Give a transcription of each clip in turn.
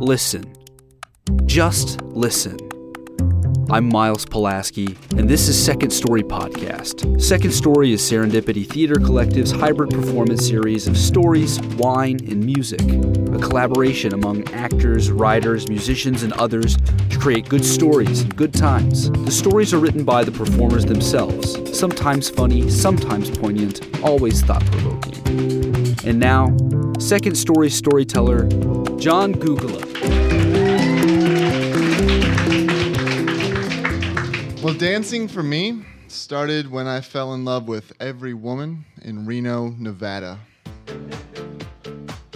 listen. Just listen. I'm Miles Pulaski, and this is Second Story Podcast. Second Story is Serendipity Theater Collective's hybrid performance series of stories, wine, and music, a collaboration among actors, writers, musicians, and others to create good stories and good times. The stories are written by the performers themselves, sometimes funny, sometimes poignant, always thought provoking. And now, Second Story storyteller John Gugula. Well, dancing for me started when I fell in love with every woman in Reno, Nevada.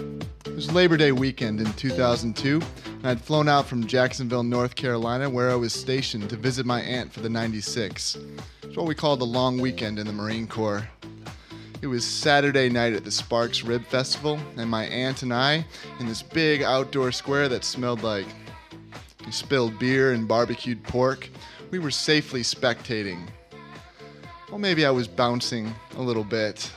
It was Labor Day weekend in 2002, and I'd flown out from Jacksonville, North Carolina, where I was stationed to visit my aunt for the 96. It's what we call the long weekend in the Marine Corps. It was Saturday night at the Sparks Rib Festival, and my aunt and I, in this big outdoor square that smelled like spilled beer and barbecued pork, we were safely spectating. Well, maybe I was bouncing a little bit.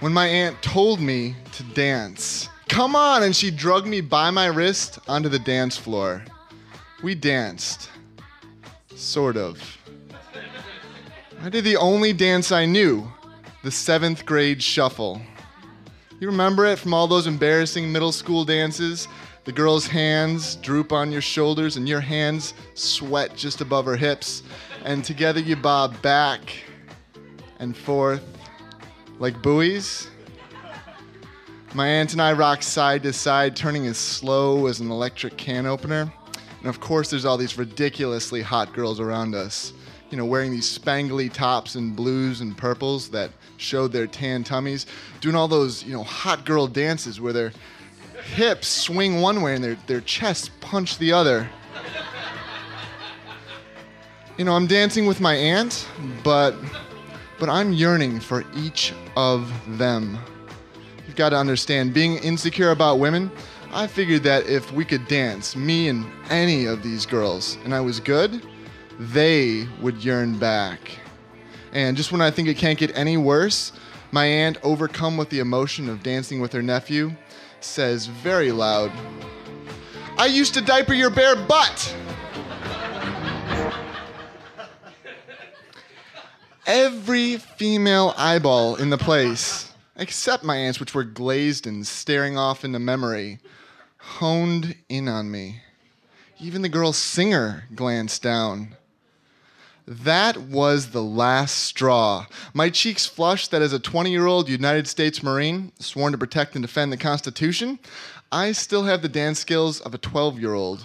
When my aunt told me to dance, come on, and she drugged me by my wrist onto the dance floor. We danced. Sort of. I did the only dance I knew the seventh grade shuffle. You remember it from all those embarrassing middle school dances? The girl's hands droop on your shoulders and your hands sweat just above her hips. And together you bob back and forth like buoys. My aunt and I rock side to side, turning as slow as an electric can opener. And of course, there's all these ridiculously hot girls around us, you know, wearing these spangly tops and blues and purples that showed their tan tummies, doing all those, you know, hot girl dances where they're hips swing one way and their, their chests punch the other. You know, I'm dancing with my aunt, but but I'm yearning for each of them. You've got to understand, being insecure about women, I figured that if we could dance, me and any of these girls, and I was good, they would yearn back. And just when I think it can't get any worse, my aunt, overcome with the emotion of dancing with her nephew, says very loud, I used to diaper your bare butt. Every female eyeball in the place, except my aunt's, which were glazed and staring off into memory, honed in on me. Even the girl singer glanced down. That was the last straw. My cheeks flushed that as a 20 year old United States Marine, sworn to protect and defend the Constitution, I still have the dance skills of a 12 year old.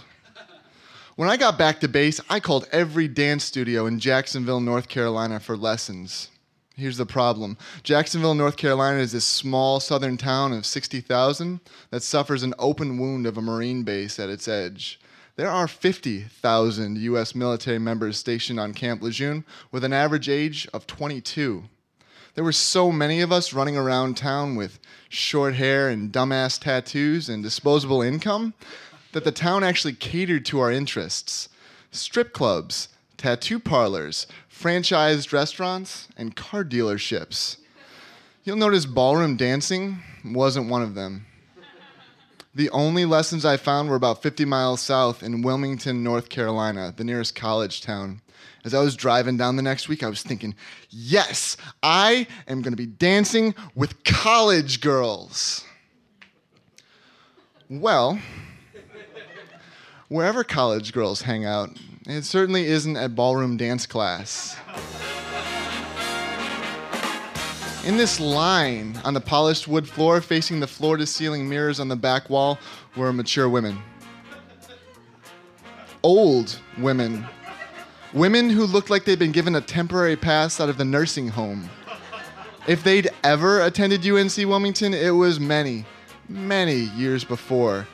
When I got back to base, I called every dance studio in Jacksonville, North Carolina for lessons. Here's the problem Jacksonville, North Carolina is this small southern town of 60,000 that suffers an open wound of a Marine base at its edge. There are 50,000 U.S. military members stationed on Camp Lejeune with an average age of 22. There were so many of us running around town with short hair and dumbass tattoos and disposable income that the town actually catered to our interests. Strip clubs, tattoo parlors, franchised restaurants, and car dealerships. You'll notice ballroom dancing wasn't one of them. The only lessons I found were about 50 miles south in Wilmington, North Carolina, the nearest college town. As I was driving down the next week, I was thinking, yes, I am going to be dancing with college girls. Well, wherever college girls hang out, it certainly isn't at ballroom dance class. In this line on the polished wood floor, facing the floor to ceiling mirrors on the back wall, were mature women. Old women. Women who looked like they'd been given a temporary pass out of the nursing home. If they'd ever attended UNC Wilmington, it was many, many years before.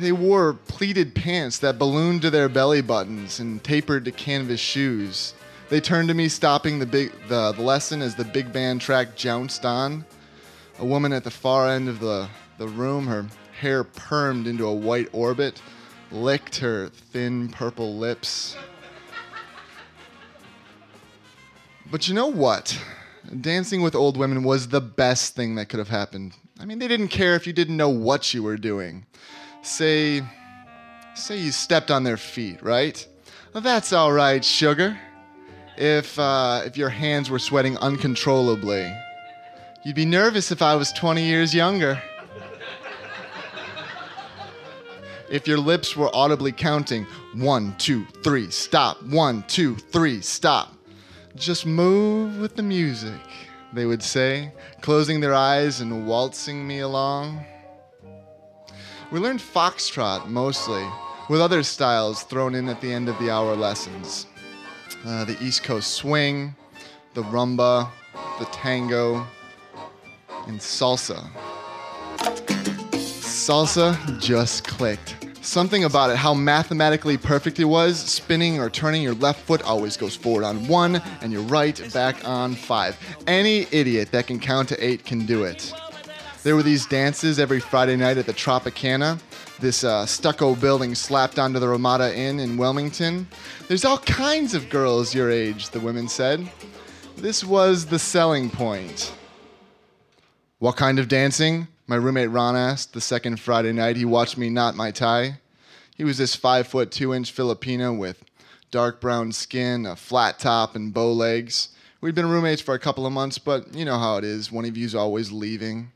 They wore pleated pants that ballooned to their belly buttons and tapered to canvas shoes. They turned to me, stopping the, big, the, the lesson as the big band track jounced on. A woman at the far end of the, the room, her hair permed into a white orbit, licked her thin purple lips. But you know what? Dancing with old women was the best thing that could have happened. I mean, they didn't care if you didn't know what you were doing. Say, Say you stepped on their feet, right? Well, that's all right, sugar. If uh, if your hands were sweating uncontrollably, you'd be nervous if I was 20 years younger. if your lips were audibly counting one, two, three, stop, one, two, three, stop. Just move with the music, they would say, closing their eyes and waltzing me along. We learned foxtrot mostly, with other styles thrown in at the end of the hour lessons. Uh, the East Coast swing, the rumba, the tango, and salsa. Salsa just clicked. Something about it, how mathematically perfect it was, spinning or turning your left foot always goes forward on one and your right back on five. Any idiot that can count to eight can do it. There were these dances every Friday night at the Tropicana, this uh, stucco building slapped onto the Ramada Inn in Wilmington. There's all kinds of girls your age, the women said. This was the selling point. What kind of dancing? My roommate Ron asked the second Friday night he watched me knot my tie. He was this five foot two inch Filipino with dark brown skin, a flat top, and bow legs. We'd been roommates for a couple of months, but you know how it is. One of you's always leaving.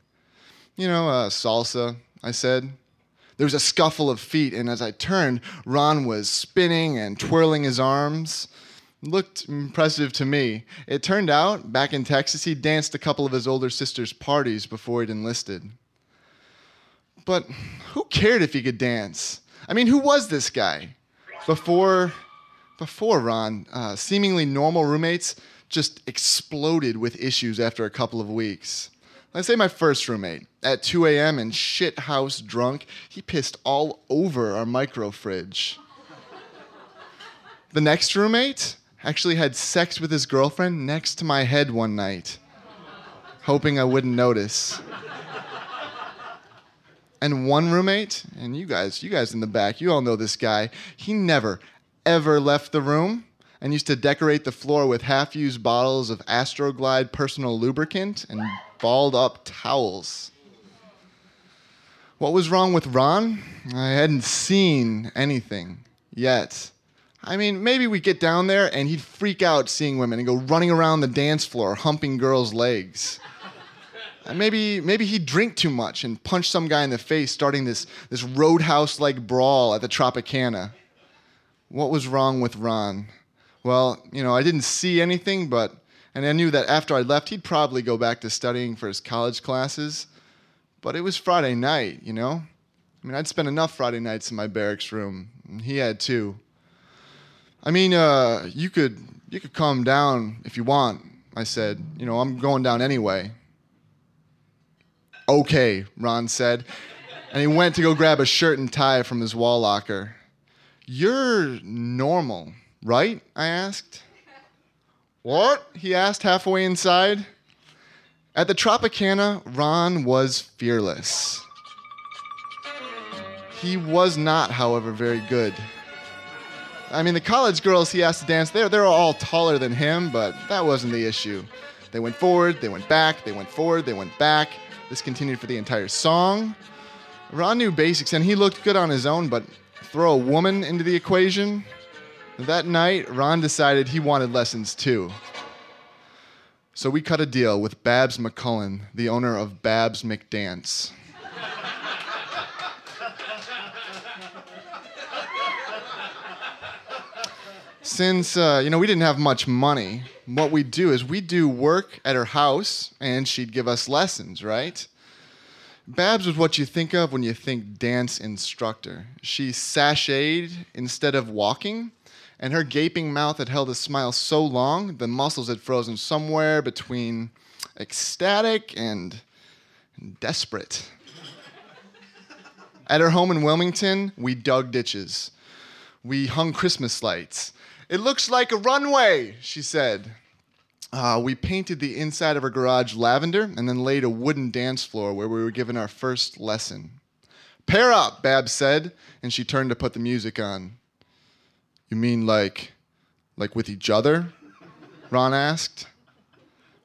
You know, uh, salsa, I said. There was a scuffle of feet, and as I turned, Ron was spinning and twirling his arms. Looked impressive to me. It turned out, back in Texas, he danced a couple of his older sister's parties before he'd enlisted. But who cared if he could dance? I mean, who was this guy? Before, before Ron, uh, seemingly normal roommates just exploded with issues after a couple of weeks. Let's say my first roommate, at 2 a.m. and shit house drunk, he pissed all over our micro fridge. the next roommate actually had sex with his girlfriend next to my head one night, hoping I wouldn't notice. And one roommate, and you guys, you guys in the back, you all know this guy, he never, ever left the room and used to decorate the floor with half used bottles of Astroglide personal lubricant and balled up towels. What was wrong with Ron? I hadn't seen anything yet. I mean, maybe we'd get down there and he'd freak out seeing women and go running around the dance floor humping girls' legs. And maybe maybe he'd drink too much and punch some guy in the face, starting this, this roadhouse-like brawl at the Tropicana. What was wrong with Ron? Well, you know, I didn't see anything, but and I knew that after I left, he'd probably go back to studying for his college classes. But it was Friday night, you know? I mean, I'd spent enough Friday nights in my barracks room, he had too. I mean, uh, you could you could calm down if you want. I said, you know, I'm going down anyway. Okay, Ron said, and he went to go grab a shirt and tie from his wall locker. You're normal, right? I asked. What? He asked halfway inside. At the Tropicana, Ron was fearless. He was not, however, very good. I mean, the college girls he asked to dance there, they're all taller than him, but that wasn't the issue. They went forward, they went back, they went forward, they went back. This continued for the entire song. Ron knew basics and he looked good on his own, but throw a woman into the equation? That night, Ron decided he wanted lessons too. So we cut a deal with Babs McCullen, the owner of Babs McDance. Since uh, you know we didn't have much money, what we'd do is we'd do work at her house, and she'd give us lessons, right? Babs was what you think of when you think dance instructor. She sashayed instead of walking, and her gaping mouth had held a smile so long the muscles had frozen somewhere between ecstatic and desperate. At her home in Wilmington, we dug ditches. We hung Christmas lights. It looks like a runway, she said. Uh, we painted the inside of her garage lavender and then laid a wooden dance floor where we were given our first lesson. Pair up, Bab said, and she turned to put the music on. You mean like, like with each other? Ron asked.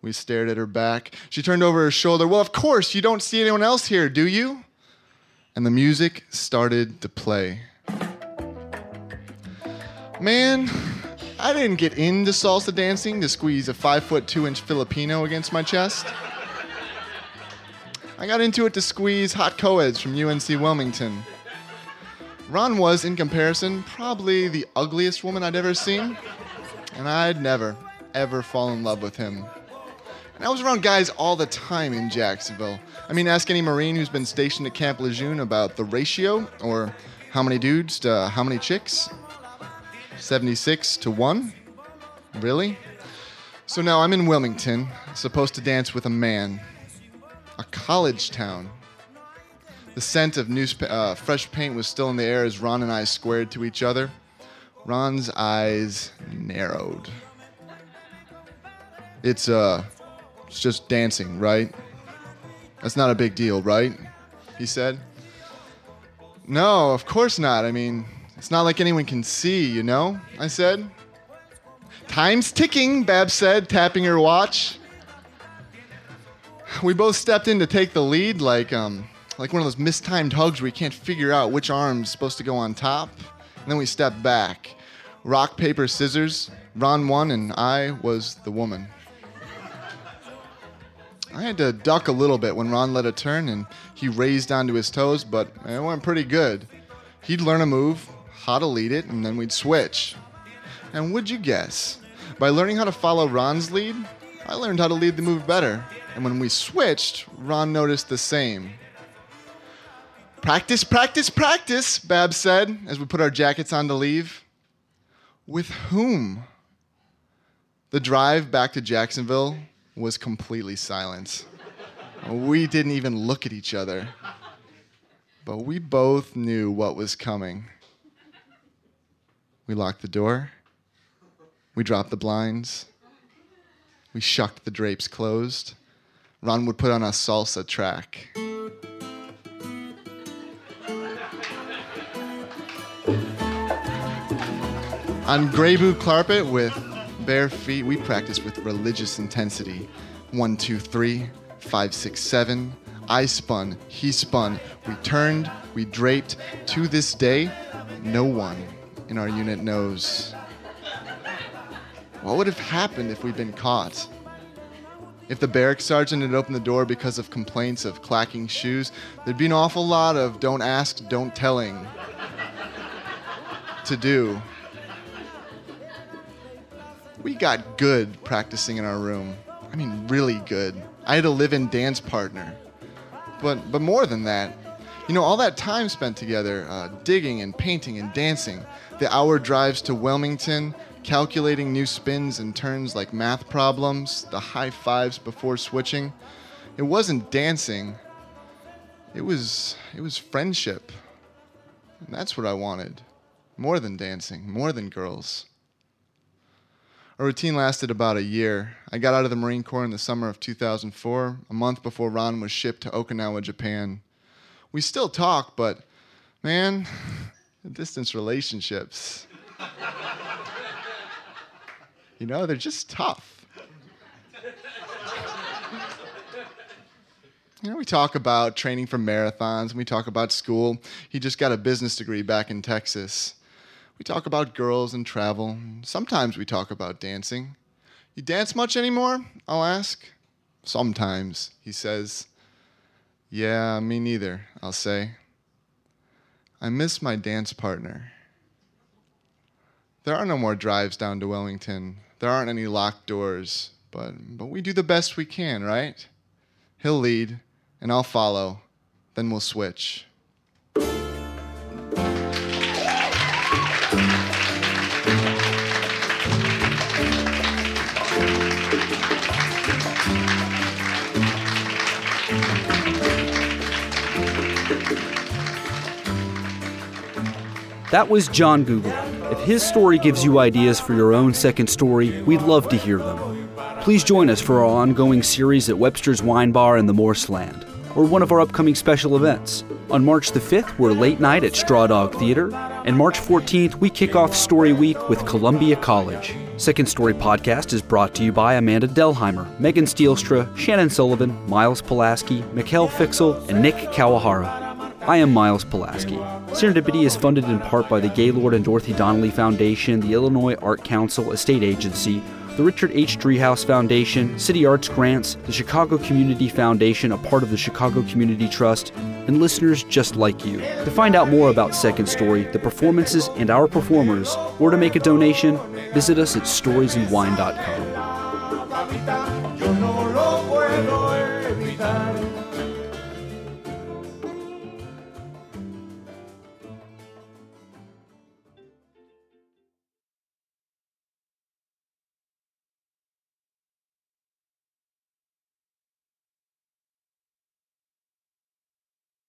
We stared at her back. She turned over her shoulder. Well, of course, you don't see anyone else here, do you? And the music started to play. Man, I didn't get into salsa dancing to squeeze a five foot two inch Filipino against my chest. I got into it to squeeze hot co-eds from UNC Wilmington. Ron was, in comparison, probably the ugliest woman I'd ever seen, and I'd never, ever fall in love with him. And I was around guys all the time in Jacksonville. I mean, ask any Marine who's been stationed at Camp Lejeune about the ratio, or how many dudes to how many chicks. 76 to 1? Really? So now I'm in Wilmington, supposed to dance with a man. A college town. The scent of new, uh, fresh paint was still in the air as Ron and I squared to each other. Ron's eyes narrowed. It's, uh, it's just dancing, right? That's not a big deal, right? He said. No, of course not. I mean, it's not like anyone can see, you know? I said. Time's ticking, Bab said, tapping her watch. We both stepped in to take the lead, like um, like one of those mistimed hugs where you can't figure out which arm's supposed to go on top. And then we stepped back. Rock, paper, scissors. Ron won, and I was the woman. I had to duck a little bit when Ron led a turn, and he raised onto his toes, but it went pretty good. He'd learn a move, how to lead it, and then we'd switch. And would you guess? By learning how to follow Ron's lead, I learned how to lead the move better. And when we switched, Ron noticed the same. Practice, practice, practice, Bab said as we put our jackets on to leave. With whom? The drive back to Jacksonville was completely silent. We didn't even look at each other. But we both knew what was coming. We locked the door. We dropped the blinds. We shucked the drapes closed. Ron would put on a salsa track. On Greybu carpet with bare feet, we practiced with religious intensity. One, two, three, five, six, seven. I spun, he spun. We turned, we draped. To this day, no one in our unit knows. What would have happened if we'd been caught? If the barracks sergeant had opened the door because of complaints of clacking shoes, there'd be an awful lot of don't ask, don't telling to do. We got good practicing in our room. I mean, really good. I had a live in dance partner. But, but more than that, you know, all that time spent together, uh, digging and painting and dancing, the hour drives to Wilmington, calculating new spins and turns like math problems, the high fives before switching. It wasn't dancing. It was it was friendship. And that's what I wanted. More than dancing, more than girls. Our routine lasted about a year. I got out of the Marine Corps in the summer of 2004, a month before Ron was shipped to Okinawa, Japan. We still talk, but man, distance relationships. you know, they're just tough. You know, we talk about training for marathons and we talk about school. He just got a business degree back in Texas. We talk about girls and travel. Sometimes we talk about dancing. You dance much anymore? I'll ask. Sometimes, he says. Yeah, me neither, I'll say. I miss my dance partner. There are no more drives down to Wilmington. There aren't any locked doors, but but we do the best we can, right? He'll lead, and I'll follow. Then we'll switch. That was John Google. If his story gives you ideas for your own second story, we'd love to hear them. Please join us for our ongoing series at Webster's Wine Bar in the Morseland, or one of our upcoming special events. On March the 5th, we're late night at Straw Dog Theater, and March 14th, we kick off Story Week with Columbia College. Second Story Podcast is brought to you by Amanda Delheimer, Megan Stielstra, Shannon Sullivan, Miles Pulaski, Mikkel Fixel, and Nick Kawahara. I am Miles Pulaski. Serendipity is funded in part by the Gaylord and Dorothy Donnelly Foundation, the Illinois Art Council, a state agency, the Richard H. Driehaus Foundation, City Arts Grants, the Chicago Community Foundation, a part of the Chicago Community Trust, and listeners just like you. To find out more about Second Story, the performances, and our performers, or to make a donation, visit us at storiesandwine.com.